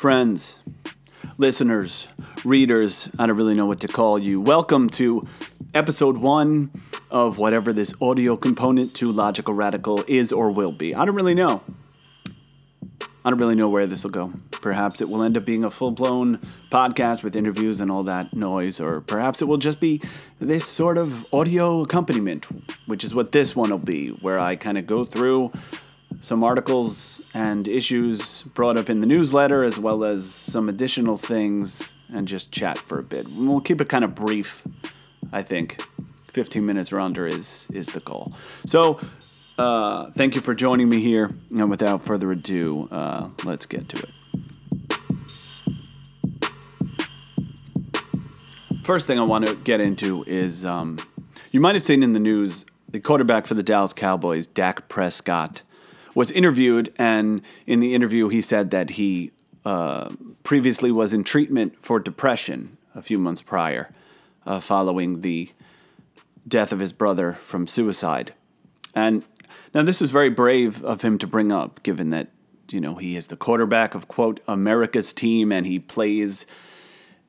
friends, listeners, readers, I don't really know what to call you. Welcome to episode one of whatever this audio component to Logical Radical is or will be. I don't really know. I don't really know where this will go. Perhaps it will end up being a full blown podcast with interviews and all that noise, or perhaps it will just be this sort of audio accompaniment, which is what this one will be, where I kind of go through some articles and issues brought up in the newsletter, as well as some additional things, and just chat for a bit. We'll keep it kind of brief, I think. 15 minutes or under is, is the goal. So, uh, thank you for joining me here. And without further ado, uh, let's get to it. First thing I want to get into is um, you might have seen in the news the quarterback for the Dallas Cowboys, Dak Prescott, was interviewed, and in the interview, he said that he uh, previously was in treatment for depression a few months prior, uh, following the death of his brother from suicide. And now, this was very brave of him to bring up, given that, you know, he is the quarterback of, quote, America's team, and he plays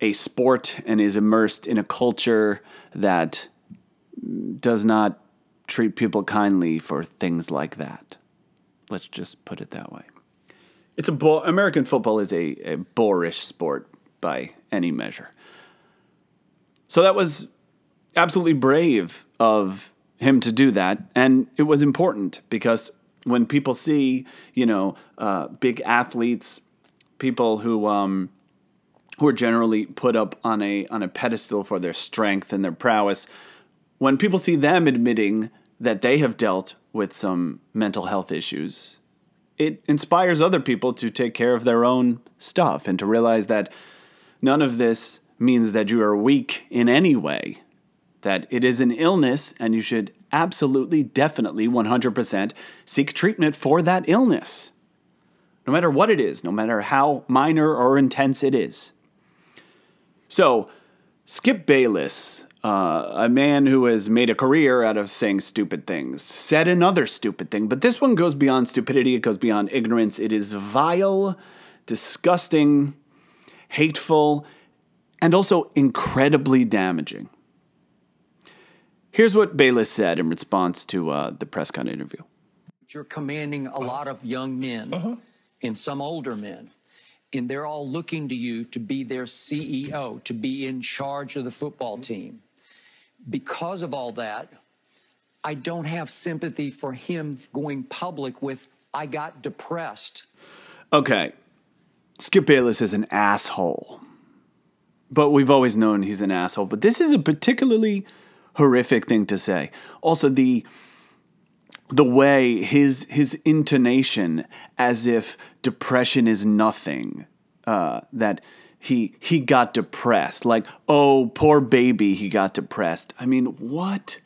a sport and is immersed in a culture that does not treat people kindly for things like that. Let's just put it that way. It's a bo- American football is a, a boorish sport by any measure. So that was absolutely brave of him to do that, and it was important because when people see, you know, uh, big athletes, people who um, who are generally put up on a on a pedestal for their strength and their prowess, when people see them admitting that they have dealt with some mental health issues, it inspires other people to take care of their own stuff and to realize that none of this means that you are weak in any way, that it is an illness and you should absolutely, definitely, 100% seek treatment for that illness. No matter what it is, no matter how minor or intense it is. So, Skip Bayless, uh, a man who has made a career out of saying stupid things, said another stupid thing, but this one goes beyond stupidity, it goes beyond ignorance. It is vile, disgusting, hateful, and also incredibly damaging. Here's what Bayless said in response to uh, the Prescott interview. You're commanding a lot of young men uh-huh. and some older men and they're all looking to you to be their CEO, to be in charge of the football team. Because of all that, I don't have sympathy for him going public with, I got depressed. Okay. Skip Bayless is an asshole. But we've always known he's an asshole. But this is a particularly horrific thing to say. Also, the the way his his intonation as if depression is nothing uh, that he he got depressed like oh poor baby he got depressed i mean what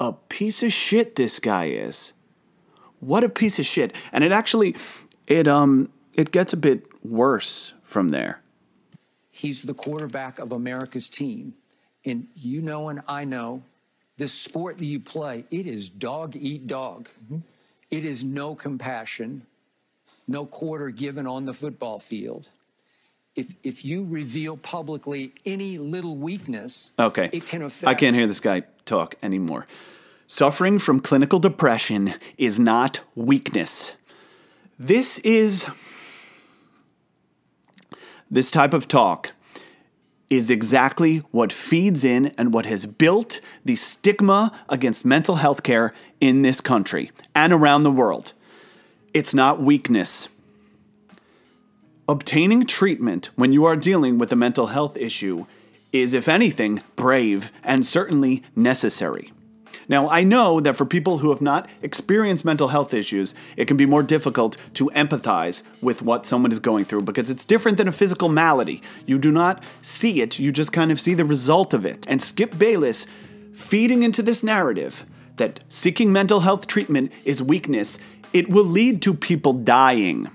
a piece of shit this guy is what a piece of shit and it actually it um it gets a bit worse from there he's the quarterback of america's team and you know and i know this sport that you play, it is dog eat dog. Mm-hmm. It is no compassion, no quarter given on the football field. If, if you reveal publicly any little weakness, okay, it can affect. I can't hear this guy talk anymore. Suffering from clinical depression is not weakness. This is this type of talk is exactly what feeds in and what has built the stigma against mental health care in this country and around the world. It's not weakness. Obtaining treatment when you are dealing with a mental health issue is, if anything, brave and certainly necessary. Now, I know that for people who have not experienced mental health issues, it can be more difficult to empathize with what someone is going through because it's different than a physical malady. You do not see it, you just kind of see the result of it. And Skip Bayless feeding into this narrative that seeking mental health treatment is weakness, it will lead to people dying.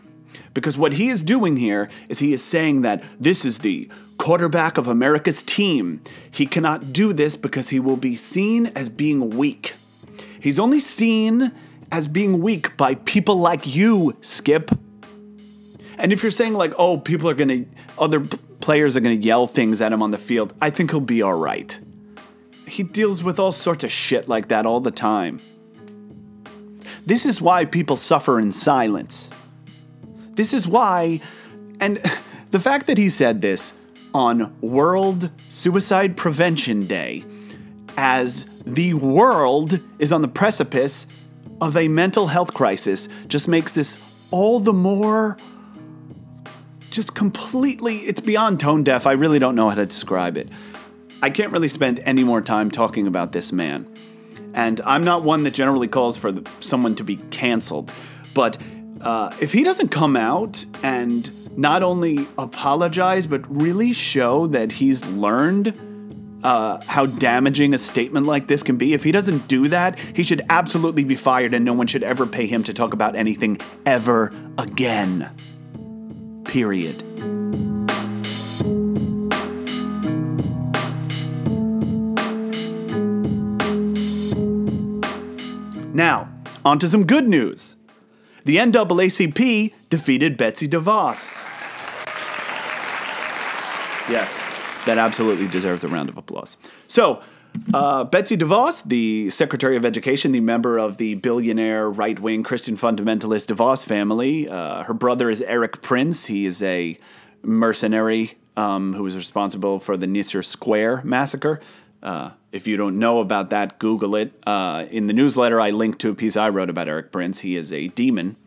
Because what he is doing here is he is saying that this is the quarterback of America's team. He cannot do this because he will be seen as being weak. He's only seen as being weak by people like you, Skip. And if you're saying like, oh, people are gonna, other p- players are gonna yell things at him on the field, I think he'll be all right. He deals with all sorts of shit like that all the time. This is why people suffer in silence. This is why, and the fact that he said this on World Suicide Prevention Day, as the world is on the precipice of a mental health crisis, just makes this all the more just completely, it's beyond tone deaf. I really don't know how to describe it. I can't really spend any more time talking about this man. And I'm not one that generally calls for someone to be canceled. But uh, if he doesn't come out and not only apologize, but really show that he's learned uh, how damaging a statement like this can be, if he doesn't do that, he should absolutely be fired and no one should ever pay him to talk about anything ever again. Period. Now, on to some good news. The NAACP defeated Betsy DeVos. Yes, that absolutely deserves a round of applause. So, uh, Betsy DeVos, the Secretary of Education, the member of the billionaire right wing Christian fundamentalist DeVos family, uh, her brother is Erik Prince. He is a mercenary um, who was responsible for the Nisour Square massacre. Uh, if you don't know about that, Google it. Uh, in the newsletter, I linked to a piece I wrote about Erik Prince. He is a demon.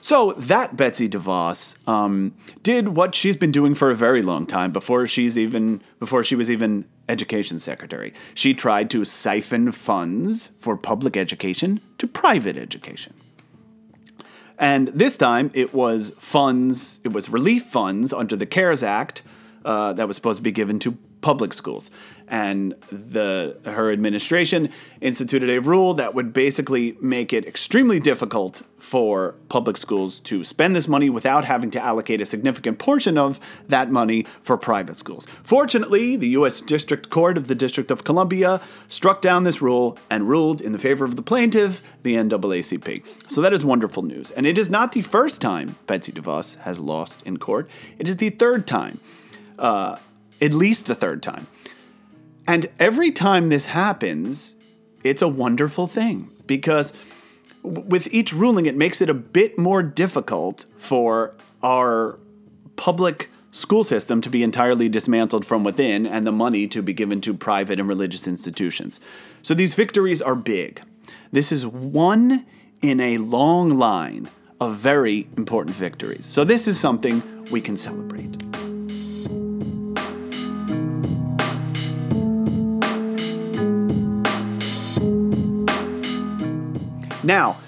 So that Betsy DeVos um, did what she's been doing for a very long time before she's even before she was even education secretary. She tried to siphon funds for public education to private education. And this time it was funds, it was relief funds under the CARES Act uh, that was supposed to be given to public schools. And the her administration instituted a rule that would basically make it extremely difficult for public schools to spend this money without having to allocate a significant portion of that money for private schools. Fortunately, the U.S. District Court of the District of Columbia struck down this rule and ruled in the favor of the plaintiff, the NAACP. So that is wonderful news. And it is not the first time Betsy DeVos has lost in court, it is the third time. Uh, at least the third time. And every time this happens, it's a wonderful thing because with each ruling, it makes it a bit more difficult for our public school system to be entirely dismantled from within and the money to be given to private and religious institutions. So these victories are big. This is one in a long line of very important victories. So this is something we can celebrate. Now,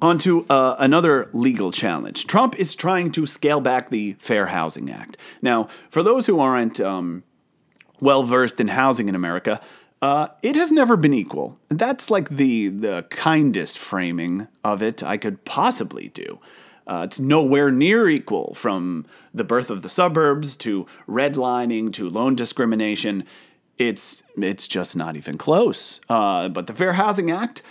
Onto uh, another legal challenge. Trump is trying to scale back the Fair Housing Act. Now, for those who aren't um, well versed in housing in America, uh, it has never been equal. That's like the the kindest framing of it I could possibly do. Uh, it's nowhere near equal from the birth of the suburbs to redlining to loan discrimination. It's it's just not even close. Uh, but the Fair Housing Act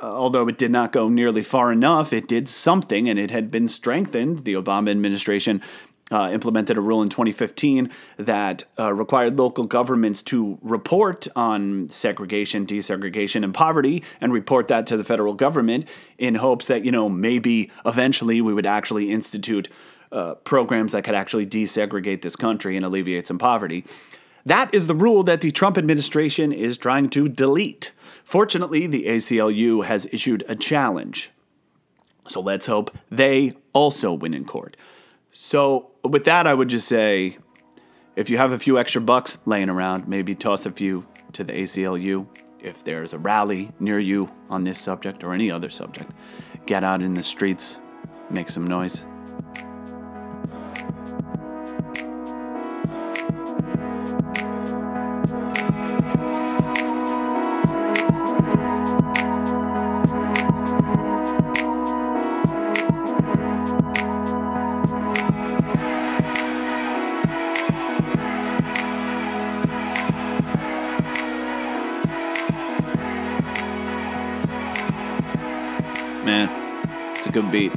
although it did not go nearly far enough, it did something and it had been strengthened. The Obama administration uh, implemented a rule in 2015 that uh, required local governments to report on segregation, desegregation, and poverty, and report that to the federal government in hopes that, you know, maybe eventually we would actually institute uh, programs that could actually desegregate this country and alleviate some poverty. That is the rule that the Trump administration is trying to delete. Fortunately, the ACLU has issued a challenge. So let's hope they also win in court. So, with that, I would just say if you have a few extra bucks laying around, maybe toss a few to the ACLU. If there's a rally near you on this subject or any other subject, get out in the streets, make some noise. Man, it's a good beat.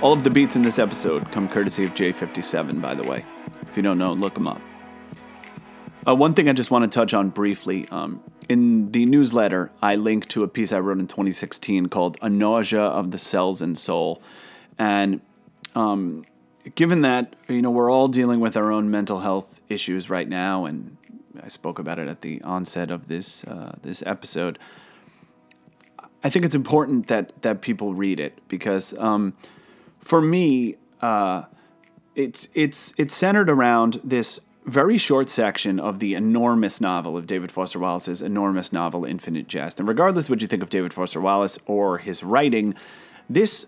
All of the beats in this episode come courtesy of J57, by the way. If you don't know, look them up. Uh, one thing I just want to touch on briefly um, in the newsletter, I link to a piece I wrote in 2016 called A Nausea of the Cells and Soul. And um, given that, you know, we're all dealing with our own mental health issues right now, and I spoke about it at the onset of this, uh, this episode, I think it's important that, that people read it because um, for me, uh, it's, it's, it's centered around this very short section of the enormous novel of David Foster Wallace's enormous novel, Infinite Jest. And regardless what you think of David Foster Wallace or his writing, this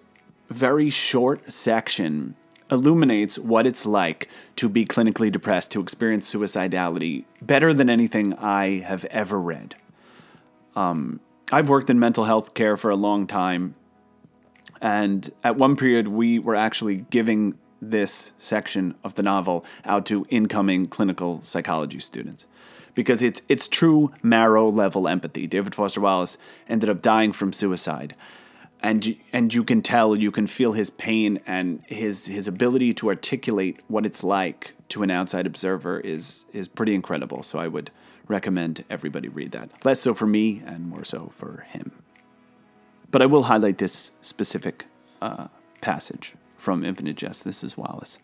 very short section illuminates what it's like to be clinically depressed, to experience suicidality better than anything I have ever read. Um, I've worked in mental health care for a long time. And at one period, we were actually giving this section of the novel out to incoming clinical psychology students because it's it's true marrow level empathy. David Foster Wallace ended up dying from suicide. And and you can tell, you can feel his pain and his his ability to articulate what it's like to an outside observer is is pretty incredible. So I would recommend everybody read that. Less so for me and more so for him. But I will highlight this specific uh, passage from Infinite Jest. This is Wallace.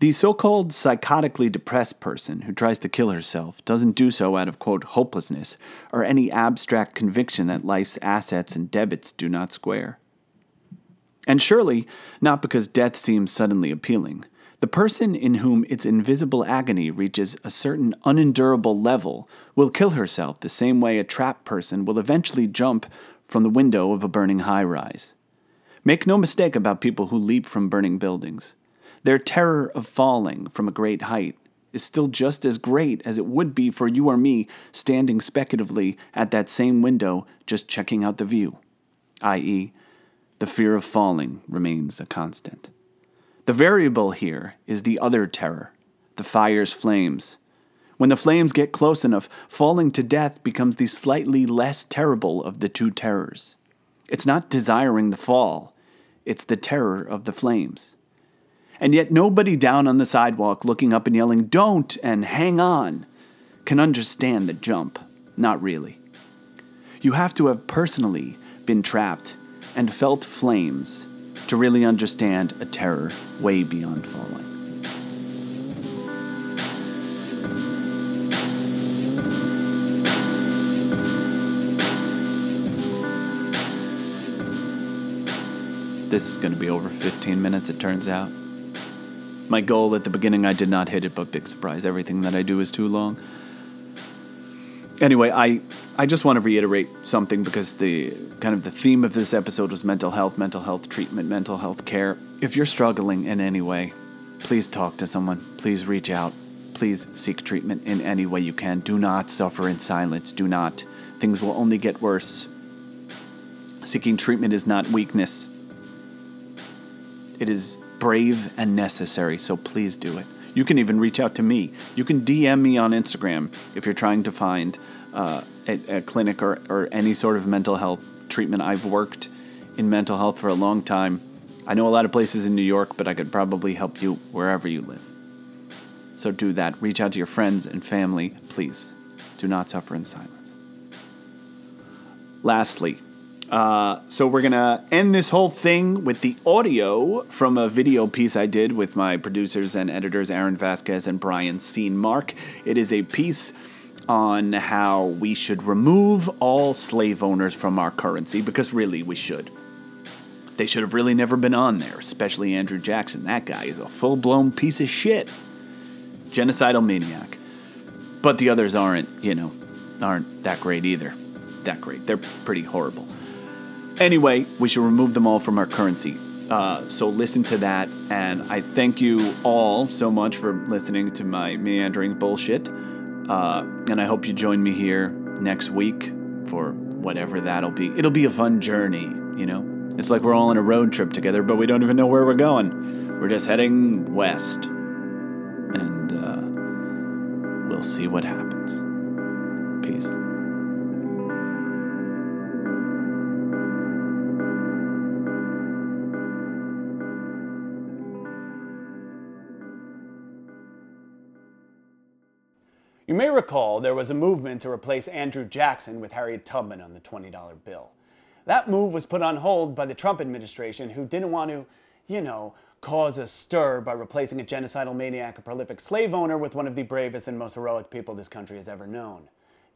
The so called psychotically depressed person who tries to kill herself doesn't do so out of, quote, hopelessness or any abstract conviction that life's assets and debits do not square. And surely, not because death seems suddenly appealing. The person in whom its invisible agony reaches a certain unendurable level will kill herself the same way a trapped person will eventually jump from the window of a burning high rise. Make no mistake about people who leap from burning buildings. Their terror of falling from a great height is still just as great as it would be for you or me standing speculatively at that same window just checking out the view, i.e., the fear of falling remains a constant. The variable here is the other terror, the fire's flames. When the flames get close enough, falling to death becomes the slightly less terrible of the two terrors. It's not desiring the fall, it's the terror of the flames. And yet, nobody down on the sidewalk looking up and yelling, Don't and hang on, can understand the jump. Not really. You have to have personally been trapped and felt flames to really understand a terror way beyond falling. This is going to be over 15 minutes, it turns out. My goal at the beginning, I did not hit it, but big surprise, everything that I do is too long. Anyway, I, I just want to reiterate something because the kind of the theme of this episode was mental health, mental health treatment, mental health care. If you're struggling in any way, please talk to someone. Please reach out. Please seek treatment in any way you can. Do not suffer in silence. Do not. Things will only get worse. Seeking treatment is not weakness, it is brave and necessary, so please do it. You can even reach out to me. You can DM me on Instagram if you're trying to find uh, a, a, clinic or, or any sort of mental health treatment. I've worked in mental health for a long time. I know a lot of places in New York, but I could probably help you wherever you live. So do that. Reach out to your friends and family, please. Do not suffer in silence. Lastly, uh, so we're gonna end this whole thing with the audio from a video piece I did with my producers and editors Aaron Vasquez and Brian Scene Mark. It is a piece on how we should remove all slave owners from our currency because really we should. They should have really never been on there, especially Andrew Jackson. That guy is a full blown piece of shit. Genocidal maniac. But the others aren't, you know, aren't that great either. That great. They're pretty horrible. Anyway, we should remove them all from our currency. Uh, so listen to that, and I thank you all so much for listening to my meandering bullshit. Uh, and I hope you join me here next week for whatever that'll be. It'll be a fun journey, you know? It's like we're all on a road trip together, but we don't even know where we're going. We're just heading west. And uh, we'll see what happens. May recall there was a movement to replace Andrew Jackson with Harriet Tubman on the $20 bill. That move was put on hold by the Trump administration, who didn't want to, you know, cause a stir by replacing a genocidal maniac and prolific slave owner with one of the bravest and most heroic people this country has ever known.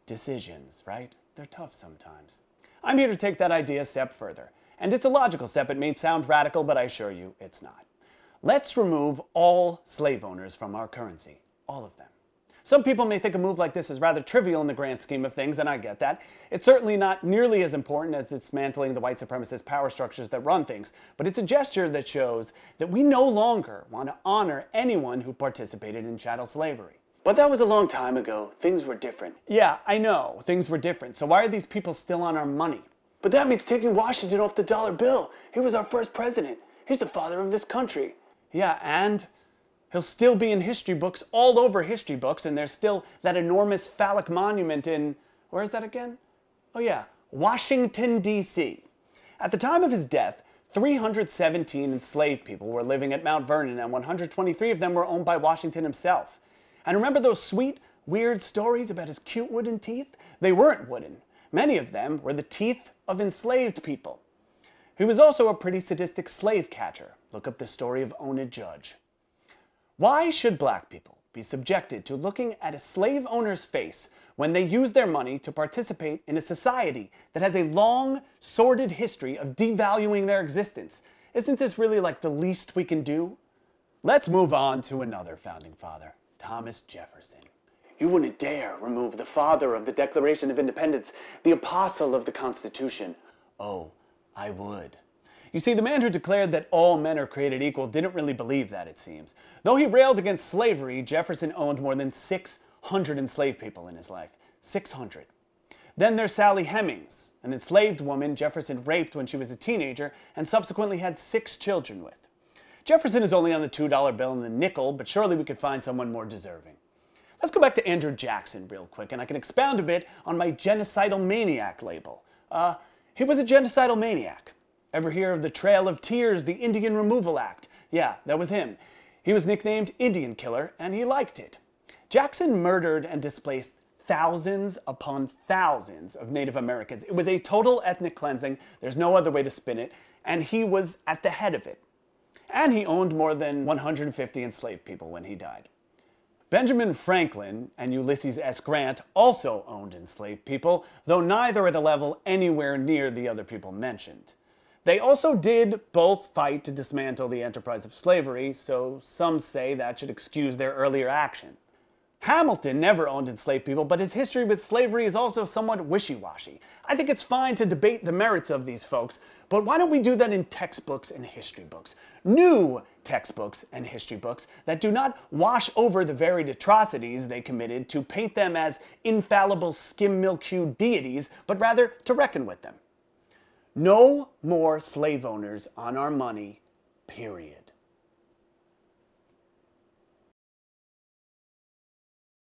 Decisions, right? They're tough sometimes. I'm here to take that idea a step further. And it's a logical step. It may sound radical, but I assure you it's not. Let's remove all slave owners from our currency. All of them. Some people may think a move like this is rather trivial in the grand scheme of things, and I get that. It's certainly not nearly as important as dismantling the white supremacist power structures that run things, but it's a gesture that shows that we no longer want to honor anyone who participated in chattel slavery. But that was a long time ago. Things were different. Yeah, I know, things were different. So why are these people still on our money? But that means taking Washington off the dollar bill. He was our first president. He's the father of this country. Yeah, and He'll still be in history books, all over history books, and there's still that enormous phallic monument in, where is that again? Oh, yeah, Washington, D.C. At the time of his death, 317 enslaved people were living at Mount Vernon, and 123 of them were owned by Washington himself. And remember those sweet, weird stories about his cute wooden teeth? They weren't wooden. Many of them were the teeth of enslaved people. He was also a pretty sadistic slave catcher. Look up the story of Ona Judge. Why should black people be subjected to looking at a slave owner's face when they use their money to participate in a society that has a long, sordid history of devaluing their existence? Isn't this really like the least we can do? Let's move on to another founding father, Thomas Jefferson. You wouldn't dare remove the father of the Declaration of Independence, the apostle of the Constitution. Oh, I would. You see, the man who declared that all men are created equal didn't really believe that, it seems. Though he railed against slavery, Jefferson owned more than 600 enslaved people in his life. 600. Then there's Sally Hemings, an enslaved woman Jefferson raped when she was a teenager and subsequently had six children with. Jefferson is only on the $2 bill and the nickel, but surely we could find someone more deserving. Let's go back to Andrew Jackson real quick, and I can expound a bit on my genocidal maniac label. Uh, he was a genocidal maniac. Ever hear of the Trail of Tears, the Indian Removal Act? Yeah, that was him. He was nicknamed Indian Killer, and he liked it. Jackson murdered and displaced thousands upon thousands of Native Americans. It was a total ethnic cleansing. There's no other way to spin it. And he was at the head of it. And he owned more than 150 enslaved people when he died. Benjamin Franklin and Ulysses S. Grant also owned enslaved people, though neither at a level anywhere near the other people mentioned. They also did both fight to dismantle the enterprise of slavery, so some say that should excuse their earlier action. Hamilton never owned enslaved people, but his history with slavery is also somewhat wishy washy. I think it's fine to debate the merits of these folks, but why don't we do that in textbooks and history books? New textbooks and history books that do not wash over the varied atrocities they committed to paint them as infallible skim milk deities, but rather to reckon with them. No more slave owners on our money, period.